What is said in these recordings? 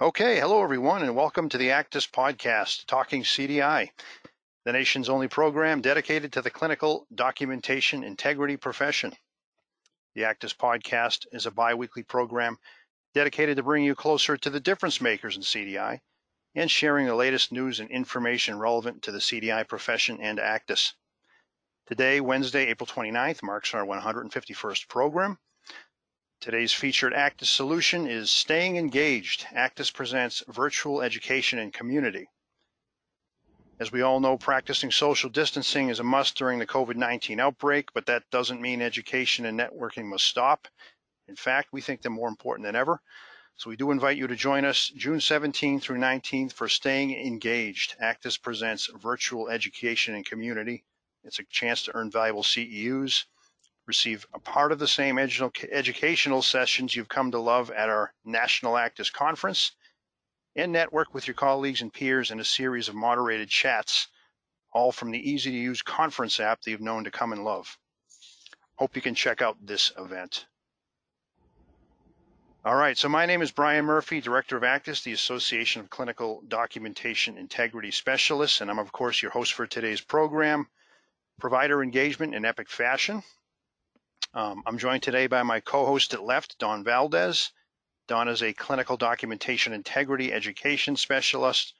Okay, hello everyone, and welcome to the ACDIS podcast, Talking CDI, the nation's only program dedicated to the clinical documentation integrity profession. The ACDIS podcast is a bi weekly program dedicated to bringing you closer to the difference makers in CDI and sharing the latest news and information relevant to the CDI profession and ACDIS. Today, Wednesday, April 29th, marks our 151st program. Today's featured ACDIS solution is Staying Engaged. ACDIS presents virtual education and community. As we all know, practicing social distancing is a must during the COVID 19 outbreak, but that doesn't mean education and networking must stop. In fact, we think they're more important than ever. So we do invite you to join us June 17th through 19th for Staying Engaged. ACDIS presents virtual education and community. It's a chance to earn valuable CEUs receive a part of the same educational sessions you've come to love at our National ACDIS Conference, and network with your colleagues and peers in a series of moderated chats, all from the easy to use conference app that you've known to come and love. Hope you can check out this event. All right, so my name is Brian Murphy, Director of ACDIS, the Association of Clinical Documentation Integrity Specialists, and I'm, of course, your host for today's program, Provider Engagement in Epic Fashion. Um, I'm joined today by my co-host at left, Dawn Valdez. Dawn is a clinical documentation integrity education specialist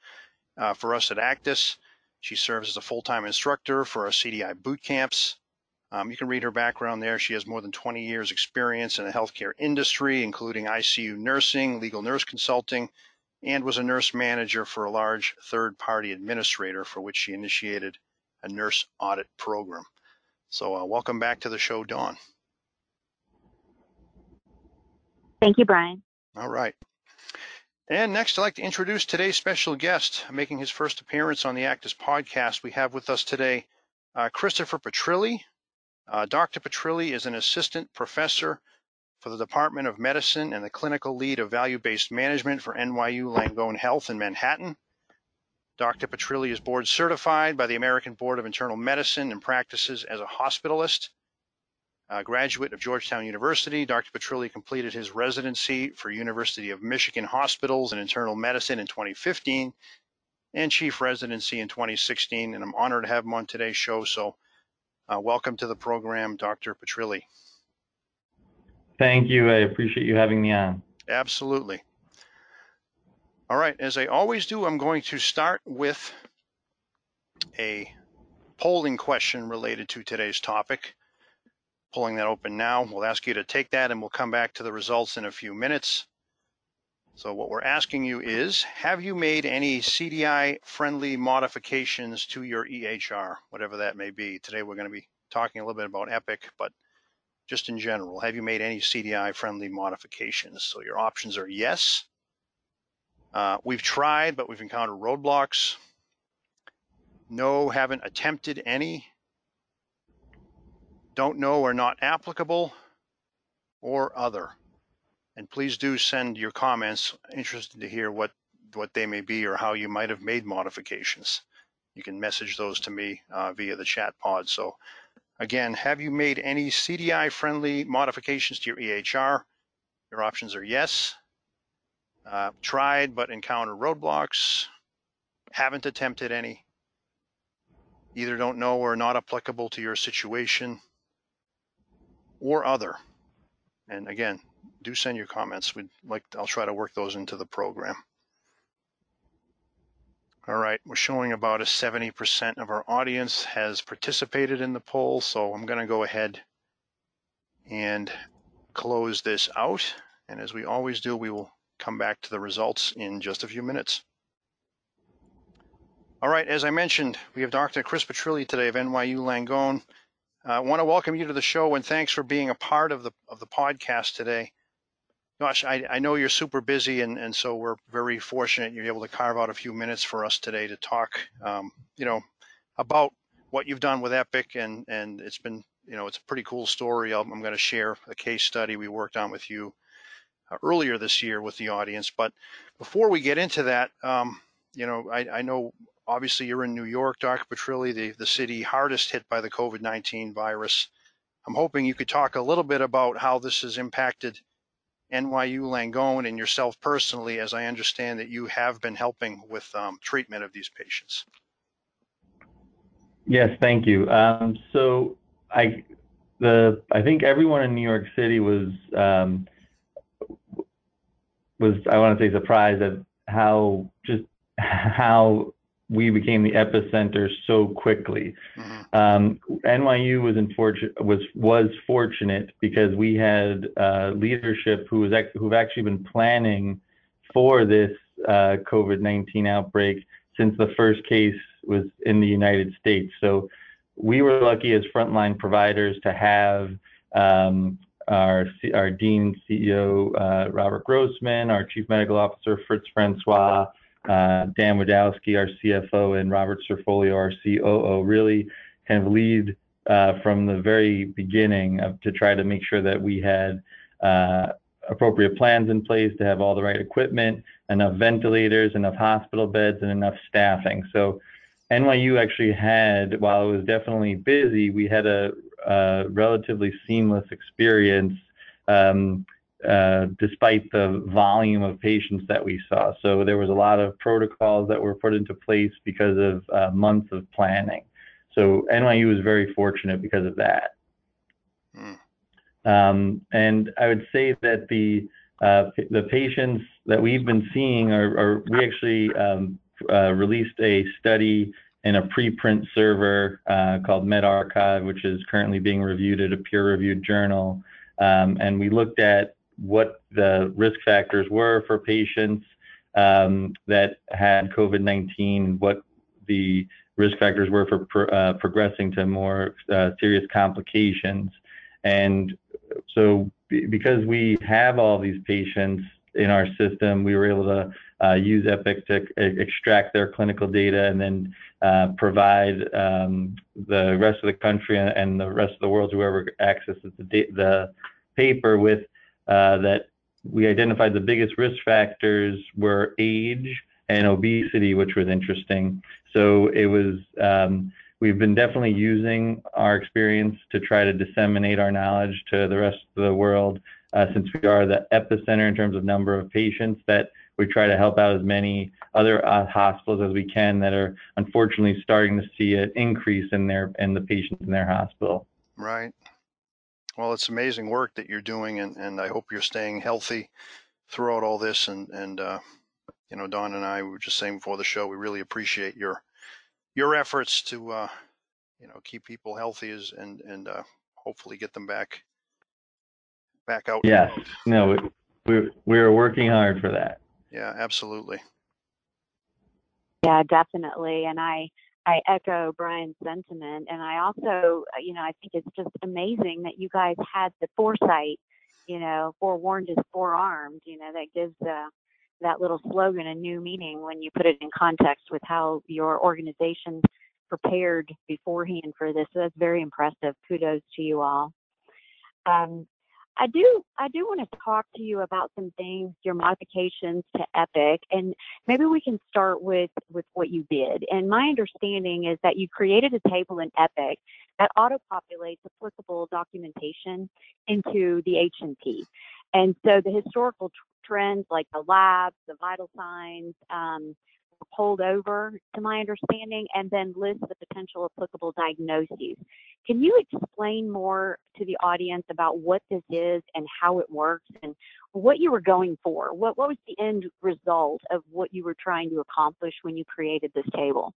uh, for us at ACDIS. She serves as a full-time instructor for our CDI boot camps. Um, you can read her background there. She has more than 20 years experience in the healthcare industry, including ICU nursing, legal nurse consulting, and was a nurse manager for a large third-party administrator for which she initiated a nurse audit program. So uh, welcome back to the show, Dawn. Thank you, Brian. All right. And next, I'd like to introduce today's special guest, making his first appearance on the ACDIS podcast. We have with us today uh, Christopher Petrilli. Uh, Dr. Petrilli is an assistant professor for the Department of Medicine and the clinical lead of value based management for NYU Langone Health in Manhattan. Dr. Petrilli is board certified by the American Board of Internal Medicine and practices as a hospitalist a graduate of Georgetown University, Dr. Petrilli completed his residency for University of Michigan Hospitals in internal medicine in 2015 and chief residency in 2016. And I'm honored to have him on today's show. So uh, welcome to the program, Dr. Petrilli. Thank you. I appreciate you having me on. Absolutely. All right, as I always do, I'm going to start with a polling question related to today's topic pulling that open now. We'll ask you to take that and we'll come back to the results in a few minutes. So what we're asking you is, have you made any CDI friendly modifications to your EHR, whatever that may be? Today we're going to be talking a little bit about Epic, but just in general, have you made any CDI friendly modifications? So your options are yes. Uh, we've tried, but we've encountered roadblocks. No, haven't attempted any don't know are not applicable, or other. And please do send your comments. Interested to hear what, what they may be or how you might have made modifications. You can message those to me uh, via the chat pod. So again, have you made any CDI friendly modifications to your EHR? Your options are yes, uh, tried but encountered roadblocks, haven't attempted any, either don't know or not applicable to your situation, or other. And again, do send your comments. We'd like I'll try to work those into the program. All right, we're showing about a 70% of our audience has participated in the poll, so I'm going to go ahead and close this out. And as we always do, we will come back to the results in just a few minutes. All right, as I mentioned, we have Dr. Chris Petrilli today of NYU Langone. I want to welcome you to the show and thanks for being a part of the of the podcast today. Gosh, I, I know you're super busy, and, and so we're very fortunate you're able to carve out a few minutes for us today to talk, um, you know, about what you've done with Epic, and and it's been, you know, it's a pretty cool story. i am going to share a case study we worked on with you uh, earlier this year with the audience. But before we get into that, um, you know, I, I know obviously you're in New York, Dr. Petrilli, the, the city hardest hit by the COVID-19 virus. I'm hoping you could talk a little bit about how this has impacted NYU Langone and yourself personally, as I understand that you have been helping with um, treatment of these patients. Yes, thank you. Um, so I, the I think everyone in New York City was um, was I want to say surprised at how just how we became the epicenter so quickly. Mm-hmm. Um, NYU was unfortunate was was fortunate because we had uh, leadership who was ex- who've actually been planning for this uh, COVID-19 outbreak since the first case was in the United States. So we were lucky as frontline providers to have um, our our dean CEO uh, Robert Grossman, our chief medical officer Fritz Francois Dan Wadowski, our CFO, and Robert Cerfolio, our COO, really kind of lead uh, from the very beginning of, to try to make sure that we had uh, appropriate plans in place to have all the right equipment, enough ventilators, enough hospital beds, and enough staffing. So NYU actually had, while it was definitely busy, we had a, a relatively seamless experience. Um, uh, despite the volume of patients that we saw. So there was a lot of protocols that were put into place because of uh, months of planning. So NYU was very fortunate because of that. Mm. Um, and I would say that the uh, the patients that we've been seeing are, are we actually um, uh, released a study in a preprint server uh, called medRxiv, which is currently being reviewed at a peer-reviewed journal. Um, and we looked at what the risk factors were for patients um, that had COVID-19, what the risk factors were for pro, uh, progressing to more uh, serious complications. And so because we have all these patients in our system, we were able to uh, use Epic to extract their clinical data and then uh, provide um, the rest of the country and, the rest of the world, whoever accesses the, the paper with that we identified the biggest risk factors were age and obesity, which was interesting. So it was, um, we've been definitely using our experience to try to disseminate our knowledge to the rest of the world. Uh, since we are the epicenter in terms of number of patients, that we try to help out as many other uh, hospitals as we can that are unfortunately starting to see an increase in their in the patients in their hospital. Right. Well, it's amazing work that you're doing, and, and I hope you're staying healthy throughout all this. And and uh, you know, Dawn and I we were just saying before the show, we really appreciate your your efforts to uh, you know keep people healthy as and and uh, hopefully get them back back out. Yes, no, we we we're working hard for that. Yeah, absolutely. Yeah, definitely, and I I echo Brian's sentiment. And I also, uh, you know, I think it's just amazing that you guys had the foresight, you know, forewarned is forearmed, you know, that gives uh, that little slogan a new meaning when you put it in context with how your organization prepared beforehand for this. So that's very impressive. Kudos to you all. Um, I do I do want to talk to you about some things, your modifications to Epic, and maybe we can start with with what you did. And my understanding is that you created a table in Epic that auto-populates applicable documentation into the H&P. And so the historical trends like the labs, the vital signs, um, pulled over, to my understanding, and then list the potential applicable diagnoses. Can you explain more to the audience about what this is and how it works and what you were going for? What, what was the end result of what you were trying to accomplish when you created this table?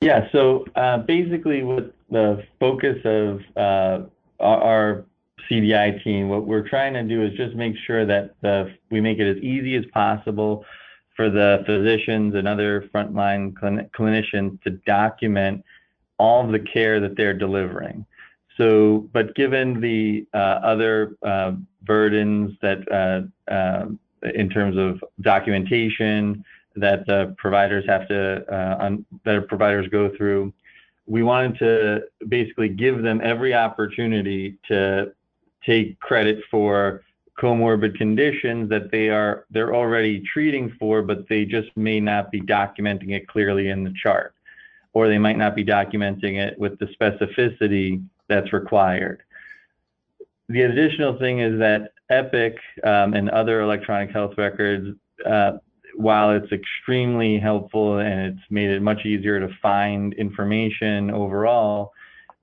Yeah, so uh, basically, what the focus of uh, our CDI team, what we're trying to do is just make sure that the, we make it as easy as possible for the physicians and other frontline clinicians to document all of the care that they're delivering. So, but given the uh, other uh, burdens that uh, uh in terms of documentation that the providers have to uh, un- that providers go through, we wanted to basically give them every opportunity to take credit for comorbid conditions that they are they're already treating for, but they just may not be documenting it clearly in the chart, or they might not be documenting it with the specificity that's required. the additional thing is that Epic um, and other electronic health records, uh, while it's extremely helpful and it's made it much easier to find information overall,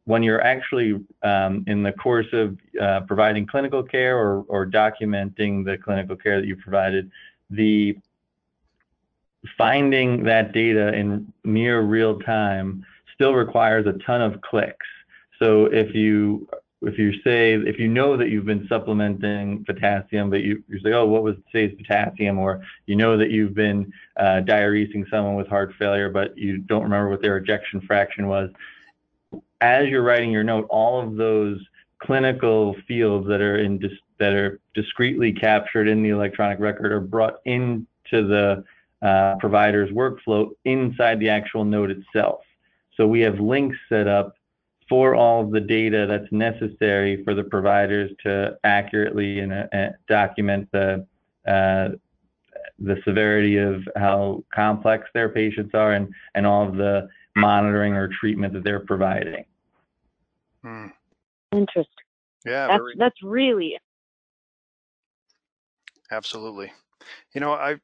when you're actually um, in the course of uh, providing clinical care or, or documenting the clinical care that you provided, the finding that data in near real time still requires a ton of clicks. So if you if you say if you know that you've been supplementing potassium, but you, you say, oh, what was today's potassium, or you know that you've been uh, diuresing someone with heart failure, but you don't remember what their ejection fraction was. As you're writing your note, all of those clinical fields that are in dis- that are discreetly captured in the electronic record are brought into the uh, provider's workflow inside the actual note itself. So we have links set up for all of the data that's necessary for the providers to accurately and, uh, document the uh, the severity of how complex their patients are and, and all of the monitoring or treatment that they're providing. Hmm. Interesting. Yeah, that's, very... that's really absolutely. You know, I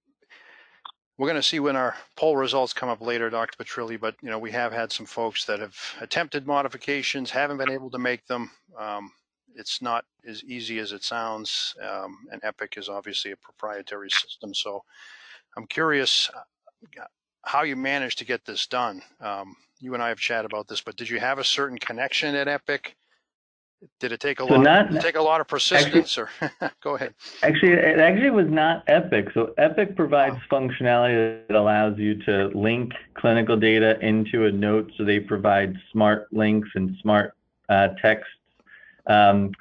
we're going to see when our poll results come up later, Dr. Petrilli, but you know we have had some folks that have attempted modifications, haven't been able to make them. Um, it's not as easy as it sounds, um, and Epic is obviously a proprietary system. So I'm curious uh, how you managed to get this done. Um, you and I have chatted about this, but did you have a certain connection at Epic did it take a so lot? Not, take a lot of persistence, actually, or go ahead. Actually, it actually was not Epic. So Epic provides functionality that allows you to link clinical data into a note. So they provide smart links and smart uh, texts. Um,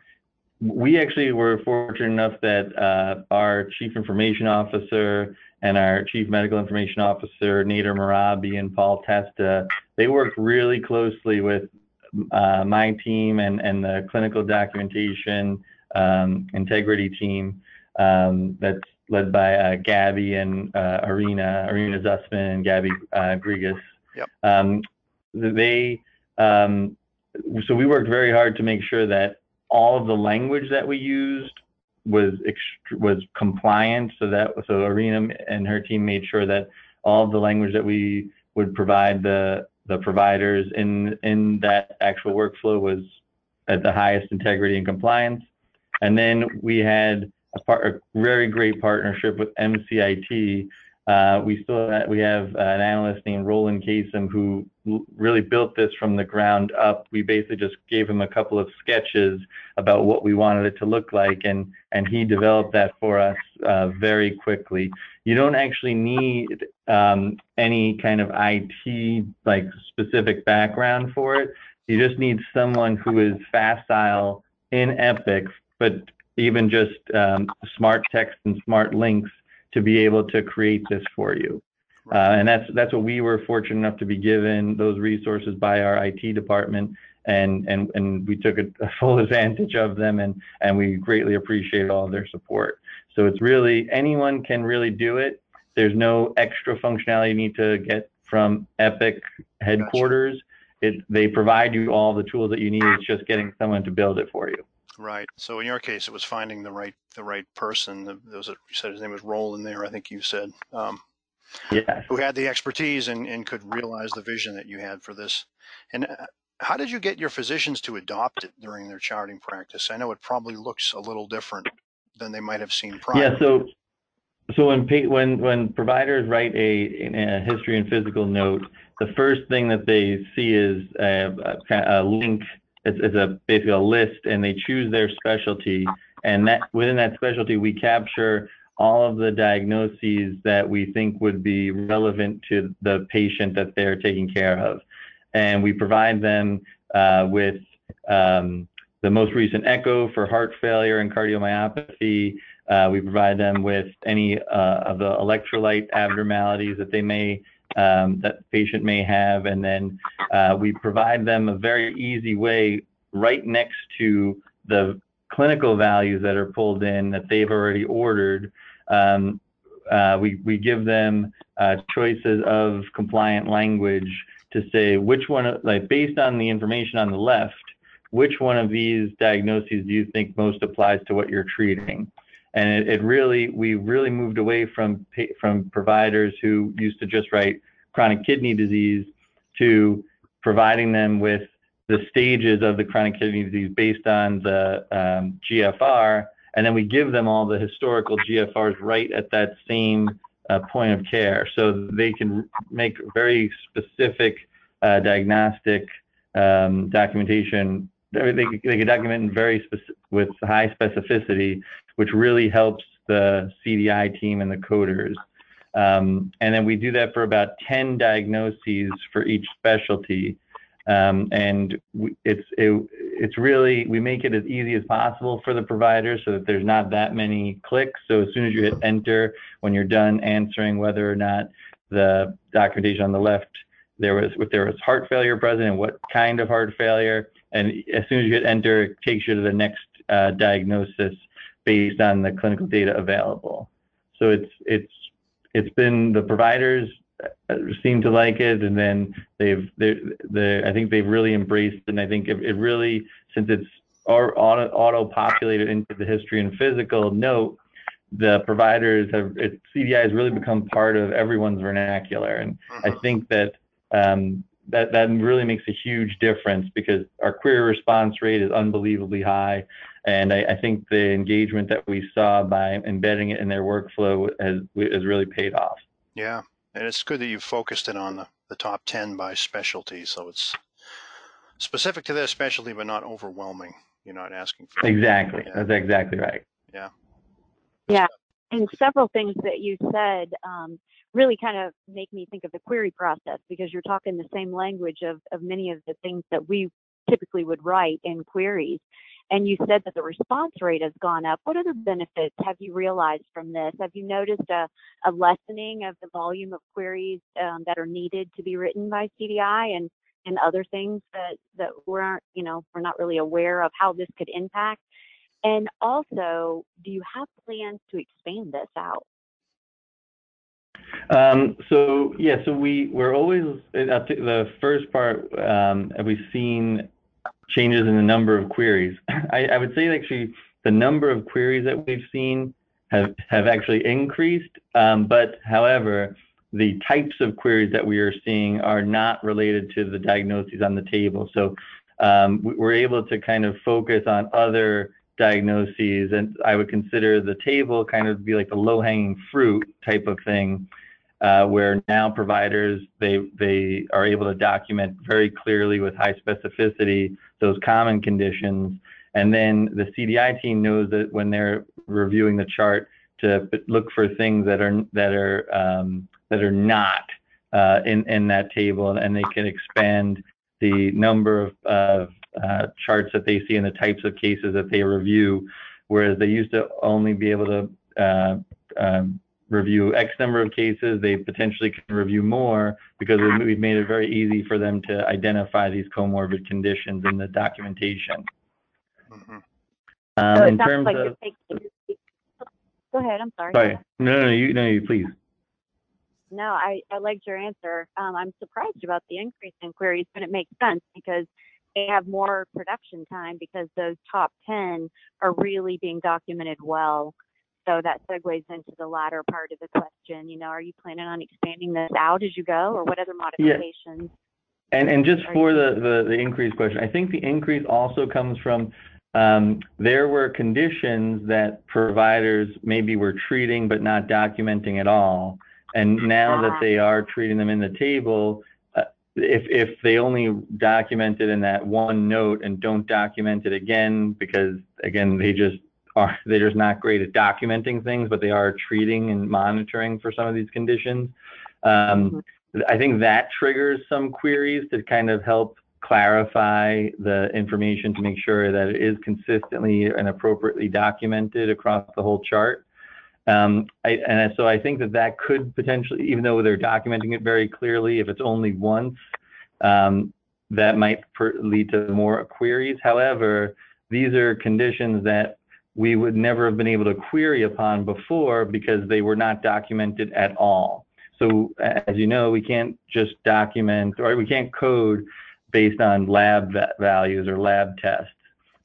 we actually were fortunate enough that uh, our chief information officer and our chief medical information officer, Nader Mherabi and Paul Testa, they worked really closely with uh, my team and, and the clinical documentation um, integrity team um, that's led by uh, Gabby and uh, Irina, Irina Zussman and Gabby uh, Grigas. Yep. Um, they, um, so we worked very hard to make sure that all of the language that we used was was compliant. So that so Irina and her team made sure that all of the language that we would provide the the providers in in that actual workflow was at the highest integrity and compliance. And then we had a, part, a very great partnership with MCIT. Uh, we still have, we have an analyst named Roland Kasem who really built this from the ground up. We basically just gave him a couple of sketches about what we wanted it to look like, and and he developed that for us uh, very quickly. You don't actually need um, any kind of IT like specific background for it. You just need someone who is facile in Epic, but even just um, smart text and smart links to be able to create this for you. Uh, and that's that's what we were fortunate enough to be given those resources by our IT department, and and and we took a, a full advantage of them, and and we greatly appreciate all their support. So it's really anyone can really do it. There's no extra functionality you need to get from Epic headquarters. It they provide you all the tools that you need. It's just getting someone to build it for you. Right. So in your case, it was finding the right the right person. There was a, you said his name was Roland there. I think you said. Um, yeah. Who had the expertise and, and could realize the vision that you had for this. And uh, how did you get your physicians to adopt it during their charting practice? I know it probably looks a little different than they might have seen prior. Yeah. So so when when when providers write a, a history and physical note, the first thing that they see is a, a, a link. It's, it's, a basically a list, and they choose their specialty. And that within that specialty, we capture all of the diagnoses that we think would be relevant to the patient that they're taking care of, and we provide them uh, with um, the most recent echo for heart failure and cardiomyopathy. Uh, we provide them with any uh, of the electrolyte abnormalities that they may um, that the patient may have, and then uh, we provide them a very easy way right next to the clinical values that are pulled in that they've already ordered. Um, uh, we we give them uh, choices of compliant language to say which one, like based on the information on the left, which one of these diagnoses do you think most applies to what you're treating? And it, it really, we really moved away from from providers who used to just write chronic kidney disease to providing them with the stages of the chronic kidney disease based on the um, GFR, and then we give them all the historical GFRs right at that same uh, point of care, so they can make very specific uh, diagnostic um, documentation. They, they can document very specific, with high specificity, which really helps the CDI team and the coders. Um, and then we do that for about 10 diagnoses for each specialty. Um, and it's it, it's really we make it as easy as possible for the provider so that there's not that many clicks. So as soon as you hit enter, when you're done answering whether or not the documentation on the left there was if there was heart failure present and what kind of heart failure, and as soon as you hit enter, it takes you to the next uh, diagnosis based on the clinical data available. So it's it's it's been the providers uh, seem to like it, and then they've they I think they've really embraced, it, and I think it, it really since it's auto auto populated into the history and physical note, the providers have it, CDI has really become part of everyone's vernacular, and I mm-hmm. think that um, that that really makes a huge difference because our query response rate is unbelievably high, and I, I think the engagement that we saw by embedding it in their workflow has has really paid off. Yeah, and it's good that you focused it on the, the top ten by specialty, so it's specific to their specialty, but not overwhelming. You're not asking for exactly. Yeah. That's exactly right. Yeah. Yeah, and several things that you said um, really kind of make me think of the query process because you're talking the same language of, of many of the things that we typically would write in queries. And you said that the response rate has gone up. What other benefits have you realized from this? Have you noticed a, a lessening of the volume of queries um, that are needed to be written by CDI and, and other things that, that we're, you know, we're not really aware of how this could impact? And also, do you have plans to expand this out? Um, so yeah, so we we're always the first part. Um, have we seen changes in the number of queries? I, I would say actually the number of queries that we've seen have have actually increased. Um, but however, the types of queries that we are seeing are not related to the diagnoses on the table. So um, we're able to kind of focus on other diagnoses, and I would consider the table kind of be like the low-hanging fruit type of thing, uh, where now providers they they are able to document very clearly with high specificity those common conditions, and then the CDI team knows that when they're reviewing the chart to look for things that are that are um, that are not uh, in in that table, and they can expand the number of, of uh, charts that they see and the types of cases that they review, whereas they used to only be able to uh, um, review X number of cases, they potentially can review more because we've made it very easy for them to identify these comorbid conditions in the documentation. Mm-hmm. Um, so in terms like of, go ahead. I'm sorry. Sorry. No, no, you, no, you please. No, I, I liked your answer. Um, I'm surprised about the increase in queries, but it makes sense because they have more production time because those top 10 are really being documented well. So that segues into the latter part of the question. You know, are you planning on expanding this out as you go, or what other modifications? Yeah. And and just for the, the the increase question, I think the increase also comes from um, there were conditions that providers maybe were treating but not documenting at all, and now that ah. they are treating them in the table, if if they only document it in that one note and don't document it again because again they just are they're just not great at documenting things but they are treating and monitoring for some of these conditions um, mm-hmm. i think that triggers some queries to kind of help clarify the information to make sure that it is consistently and appropriately documented across the whole chart um, I, and so I think that that could potentially, even though they're documenting it very clearly, if it's only once, um, that might per- lead to more queries. However, these are conditions that we would never have been able to query upon before because they were not documented at all. So as you know, we can't just document or we can't code based on lab values or lab tests.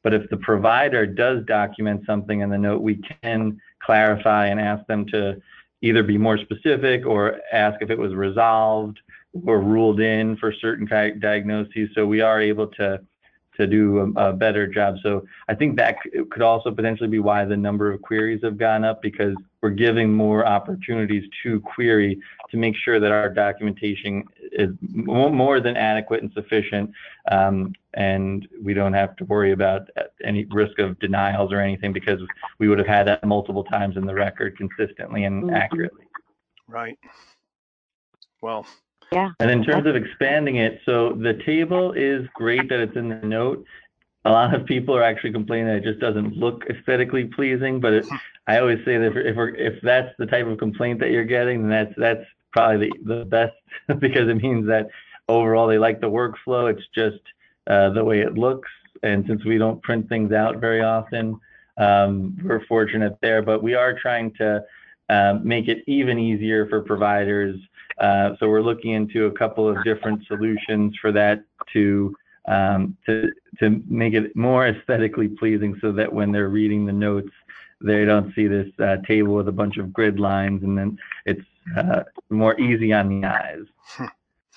But if the provider does document something in the note, we can clarify and ask them to either be more specific or ask if it was resolved or ruled in for certain diagnoses. So we are able to to do a, a, better job. So I think that could also potentially be why the number of queries have gone up because we're giving more opportunities to query to make sure that our documentation is more than adequate and sufficient, um, and we don't have to worry about any risk of denials or anything because we would have had that multiple times in the record consistently and mm-hmm. accurately. Right. Well, yeah. And in terms of expanding it, so the table is great that it's in the note. A lot of people are actually complaining that it just doesn't look aesthetically pleasing, but it, I always say that if if, if that's the type of complaint that you're getting, then that's that's probably the, the best because it means that overall they like the workflow. It's just uh, the way it looks, and since we don't print things out very often, um, we're fortunate there. But we are trying to uh, make it even easier for providers uh, so we're looking into a couple of different solutions for that to um, to to make it more aesthetically pleasing, so that when they're reading the notes, they don't see this uh, table with a bunch of grid lines, and then it's uh, more easy on the eyes.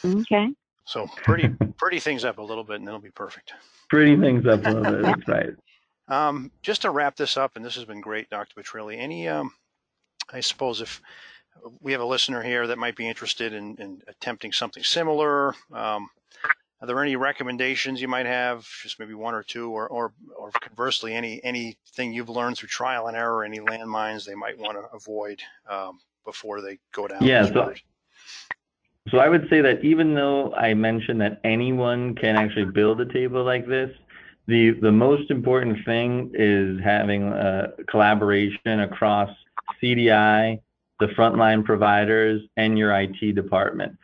Okay. So pretty pretty things up a little bit, and it'll be perfect. Pretty things up a little bit. That's right. Um, just to wrap this up, and this has been great, Dr. Petrilli. Any, um, I suppose, if we have a listener here that might be interested in, in attempting something similar. Um, are there any recommendations you might have, just maybe one or two, or, or, or conversely, any anything you've learned through trial and error, any landmines they might want to avoid um, before they go down? Yeah, so, so I would say that even though I mentioned that anyone can actually build a table like this, the the most important thing is having a collaboration across CDI, the frontline providers, and your IT department.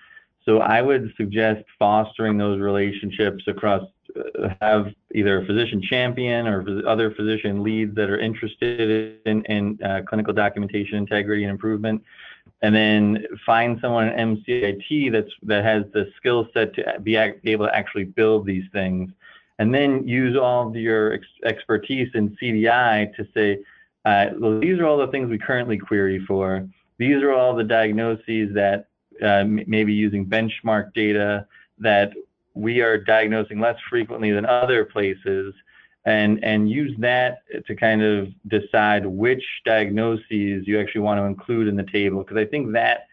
So I would suggest fostering those relationships across, uh, have either a physician champion or other physician leads that are interested in, in uh, clinical documentation integrity and improvement, and then find someone in MCIT that's that has the skill set to be, able to actually build these things, and then use all of your ex expertise in CDI to say, uh, well, these are all the things we currently query for these are all the diagnoses that uh, maybe using benchmark data that we are diagnosing less frequently than other places and and use that to kind of decide which diagnoses you actually want to include in the table because I think that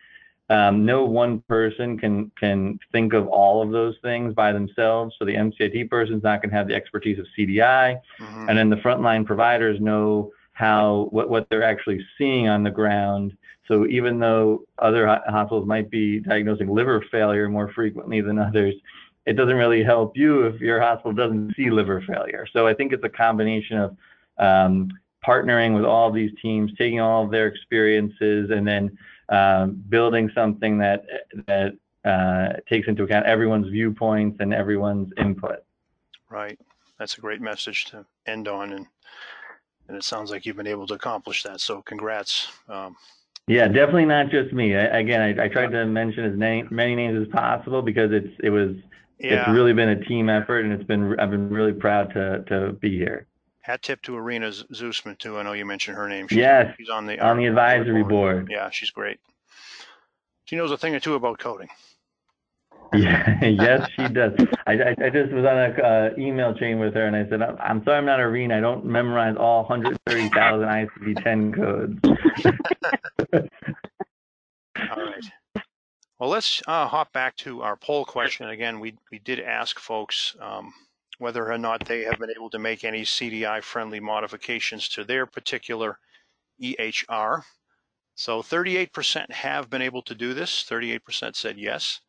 um, no one person can can think of all of those things by themselves. So the MCIT person is not going to have the expertise of CDI, mm-hmm. and then the frontline providers know how what what they're actually seeing on the ground so even though other hospitals might be diagnosing liver failure more frequently than others, it doesn't really help you if your hospital doesn't see liver failure. So I think it's a combination of um, partnering with all these teams, taking all of their experiences, and then um, building something that that uh, takes into account everyone's viewpoints and everyone's input. Right. That's a great message to end on, and and it sounds like you've been able to accomplish that. So congrats. Um, yeah, definitely not just me. I, again, I, I, tried to mention as many, many names as possible because it's it was yeah. it's really been a team effort, and it's been I've been really proud to to be here. Hat tip to Irina Zeusman too. I know you mentioned her name. She's, yes, she's on the on the advisory board. board. Yeah, she's great. She knows a thing or two about coding. Yeah, yes, she does. I, I, I just was on a uh, email chain with her, and I said, "I'm sorry, I'm not a Irina. I don't memorize all 130,000 ICD-10 codes." all right. Well, let's uh, hop back to our poll question again. We we did ask folks um, whether or not they have been able to make any CDI-friendly modifications to their particular EHR. So 38% have been able to do this. 38% said yes.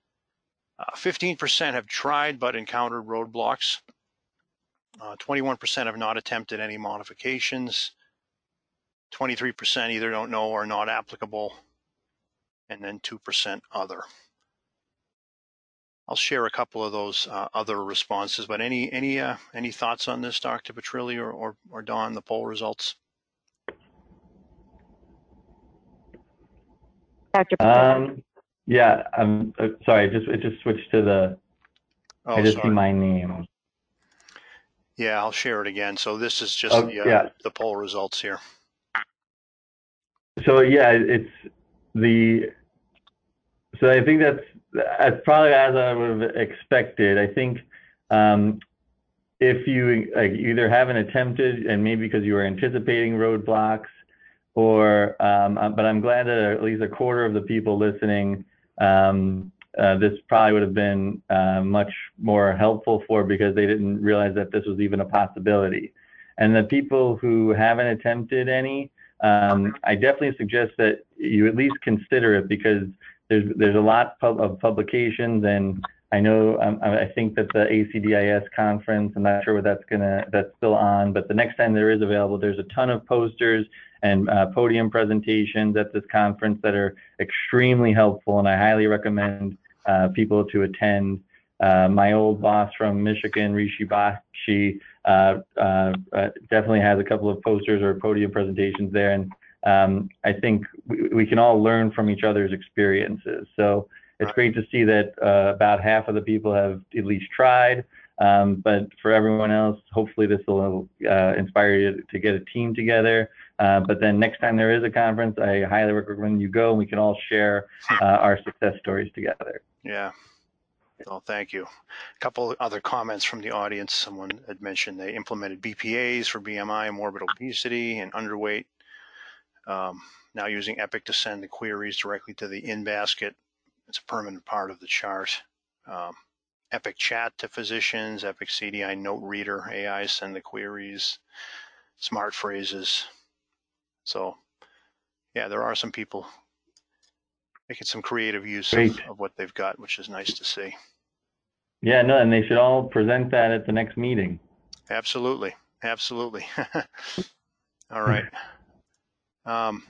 15% uh, have tried but encountered roadblocks. 21% uh, have not attempted any modifications. 23% either don't know or not applicable. And then 2% other. I'll share a couple of those uh, other responses, but any any uh, any thoughts on this, Dr. Petrilli or, or, or Dawn, the poll results? Dr. Um, yeah, I'm uh, sorry. Just it just switched to the. Oh, I just sorry. see my name. Yeah, I'll share it again. So this is just oh, the, uh, yeah. the poll results here. So yeah, it's the. So I think that's that's probably as I would have expected. I think um, if you like, either haven't attempted and maybe because you were anticipating roadblocks, or um, uh, but I'm glad that at least a quarter of the people listening um, uh, this probably would have been uh, much more helpful for because they didn't realize that this was even a possibility. And the people who haven't attempted any, um, I definitely suggest that you at least consider it because there's there's a lot of publications and I know um, I think that the ACDIS conference, I'm not sure what that's gonna that's still on, but the next time there is available, there's a ton of posters and uh, podium presentations at this conference that are extremely helpful, and I highly recommend uh, people to attend. Uh, my old boss from Michigan, Rishi Bakshi, uh, uh, uh, definitely has a couple of posters or podium presentations there, and um, I think we, we, can all learn from each other's experiences. So it's great to see that about half of the people have at least tried. Um, but for everyone else, hopefully this will inspire you to get a team together uh, but then next time there is a conference, I highly recommend you go and we can all share uh, our success stories together. Yeah. Well, thank you. A couple other comments from the audience. Someone had mentioned they implemented BPAs for BMI, morbid obesity, and underweight. Um, now using Epic to send the queries directly to the in basket. It's a permanent part of the chart. Um, Epic chat to physicians, Epic CDI note reader, AI send the queries, smart phrases, so, yeah, there are some people making some creative use of, of, what they've got, which is nice to see. Yeah, no, and they should all present that at the next meeting. Absolutely, absolutely. all right. Um,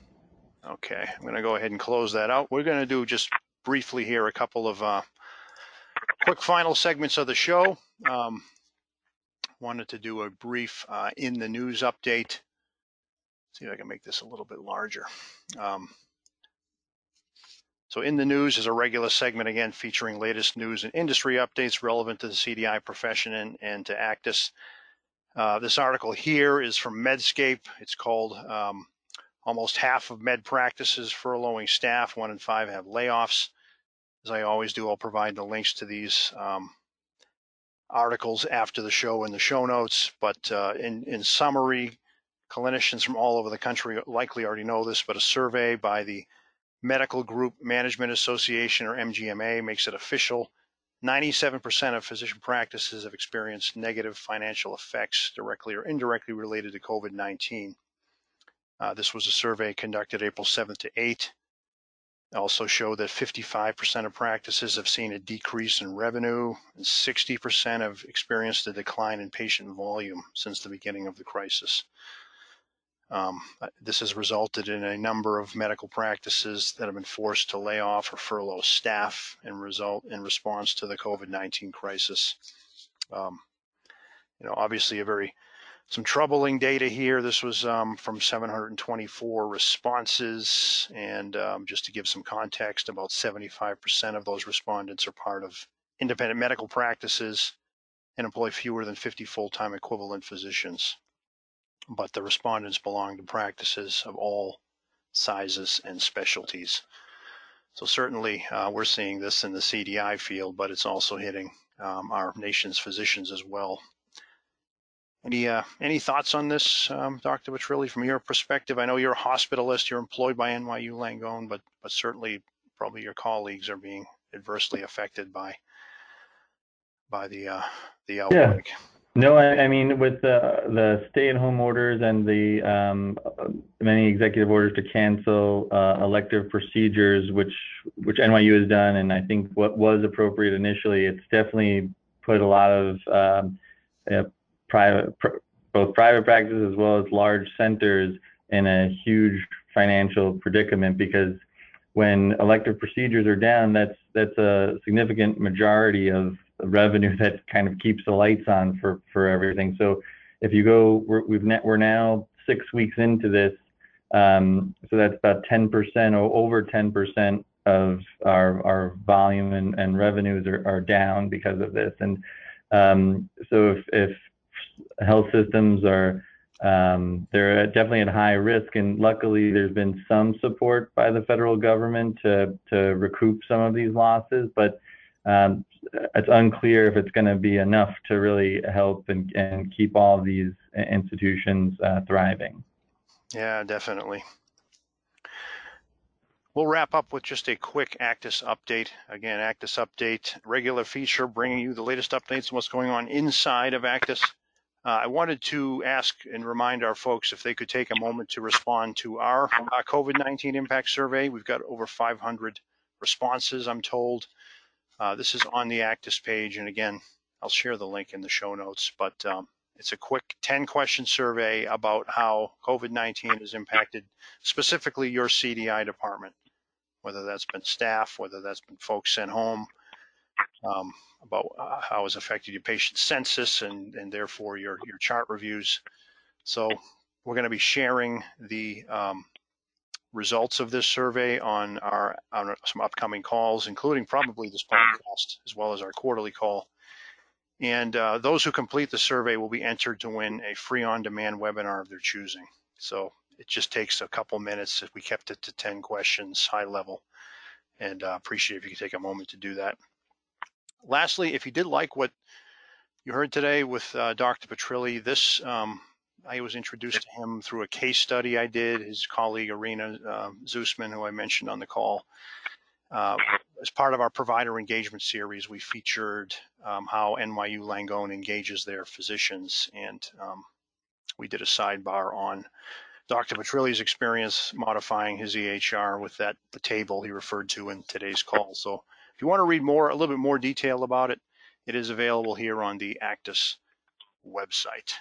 okay, I'm going to go ahead and close that out. We're going to do just briefly here a couple of uh, quick final segments of the show. Um, wanted to do a brief uh, in the news update see if I can make this a little bit larger. Um, so in the news is a regular segment again featuring latest news and industry updates relevant to the CDI profession and, and to ACDIS. Uh, this article here is from Medscape. It's called um, Almost Half of Med Practices Furloughing Staff, one in five have layoffs. As I always do, I'll provide the links to these um, articles after the show in the show notes. But uh, in, in summary, clinicians from all over the country likely already know this, but a survey by the Medical Group Management Association or MGMA makes it official. 97% of physician practices have experienced negative financial effects directly or indirectly related to COVID 19. Uh, this was a survey conducted April 7th to 8th. also showed that 55% of practices have seen a decrease in revenue, and 60% have experienced a decline in patient volume since the beginning of the crisis. Um, this has resulted in a number of medical practices that have been forced to lay off or furlough staff in result in response to the COVID-19 crisis. Um, you know, obviously a very some troubling data here. This was um, from 724 responses, and um, just to give some context, about 75% of those respondents are part of independent medical practices and employ fewer than 50 full-time equivalent physicians but the respondents belong to practices of all sizes and specialties. So certainly uh, we're seeing this in the CDI field, but it's also hitting um, our nation's physicians as well. Any uh, any thoughts on this, um, Dr. Petrilli, from your perspective? I know you're a hospitalist, you're employed by NYU Langone, but but certainly probably your colleagues are being adversely affected by by the uh, the outbreak. Yeah. No, I, mean with the the stay-at-home orders and the um, many executive orders to cancel uh, elective procedures, which which NYU has done, and I think what was appropriate initially, it's definitely put a lot of um, both private practices as well as large centers in a huge financial predicament because when elective procedures are down, that's that's a significant majority of revenue that kind of keeps the lights on for for everything. So if you go, we're, we've net, we're now six weeks into this, um, so that's about 10% or over 10% of our our volume and, and revenues are, are down because of this. And um, so if, if health systems are um, they're definitely at high risk, and luckily there's been some support by the federal government to to recoup some of these losses, but um, it's unclear if it's going to be enough to really help and, and keep all these institutions uh, thriving. Yeah, definitely. We'll wrap up with just a quick ACDIS update. Again, ACDIS update, regular feature bringing you the latest updates on what's going on inside of ACDIS. Uh, I wanted to ask and remind our folks if they could take a moment to respond to our uh, COVID-19 impact survey. We've got over 500 responses, I'm told. Uh, this is on the ACDIS page, and again, I'll share the link in the show notes. But um, it's a quick 10 question survey about how COVID 19 has impacted specifically your CDI department, whether that's been staff, whether that's been folks sent home, um, about uh, how it's affected your patient census and, and therefore your, your chart reviews. So we're going to be sharing the um, results of this survey on our on some upcoming calls, including probably this podcast as well as our quarterly call. And uh, those who complete the survey will be entered to win a free on-demand webinar of their choosing. So it just takes a couple minutes if we kept it to 10 questions, high level. And uh, appreciate if you could take a moment to do that. Lastly, if you did like what you heard today with uh, Dr. Petrilli, this um, I was introduced to him through a case study I did. His colleague Irina uh, Zusman, who I mentioned on the call, uh, as part of our provider engagement series, we featured um, how NYU Langone engages their physicians, and um, we did a sidebar on Dr. Petrilli's experience modifying his EHR with that the table he referred to in today's call. So if you want to read more, a little bit more detail about it, it is available here on the ACDIS website.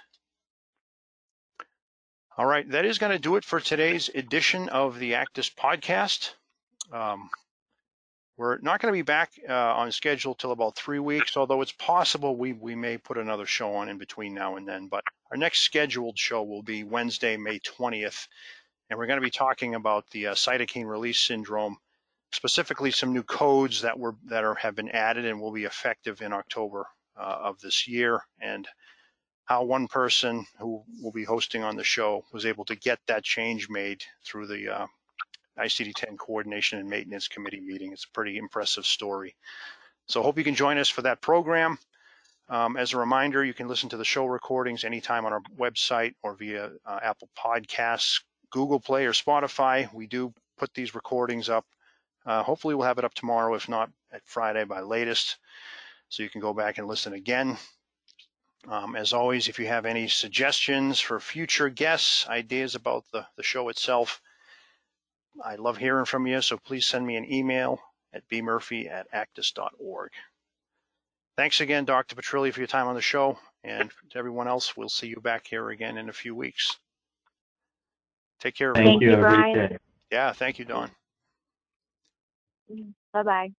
All right, that is going to do it for today's edition of the ACDIS podcast. Um, we're not going to be back uh, on schedule till about three weeks, although it's possible we, we may put another show on in between now and then. But our next scheduled show will be Wednesday, May 20th, and we're going to be talking about the uh, cytokine release syndrome, specifically some new codes that were that are have been added and will be effective in October uh, of this year, and how one person who will be hosting on the show was able to get that change made through the uh, ICD-10 Coordination and Maintenance Committee meeting. It's a pretty impressive story. So hope you can join us for that program. Um, as a reminder, you can listen to the show recordings anytime on our website or via uh, Apple Podcasts, Google Play, or Spotify. We do put these recordings up. Uh, hopefully, we'll have it up tomorrow, if not at Friday by latest. So you can go back and listen again. Um, as always, if you have any suggestions for future guests, ideas about the, the show itself, I love hearing from you, so please send me an email at bmurphy at acdis.org. Thanks again, Dr. Petrilli, for your time on the show. And to everyone else, we'll see you back here again in a few weeks. Take care. Thank, thank you, Brian. Yeah, thank you, Dawn. Bye bye.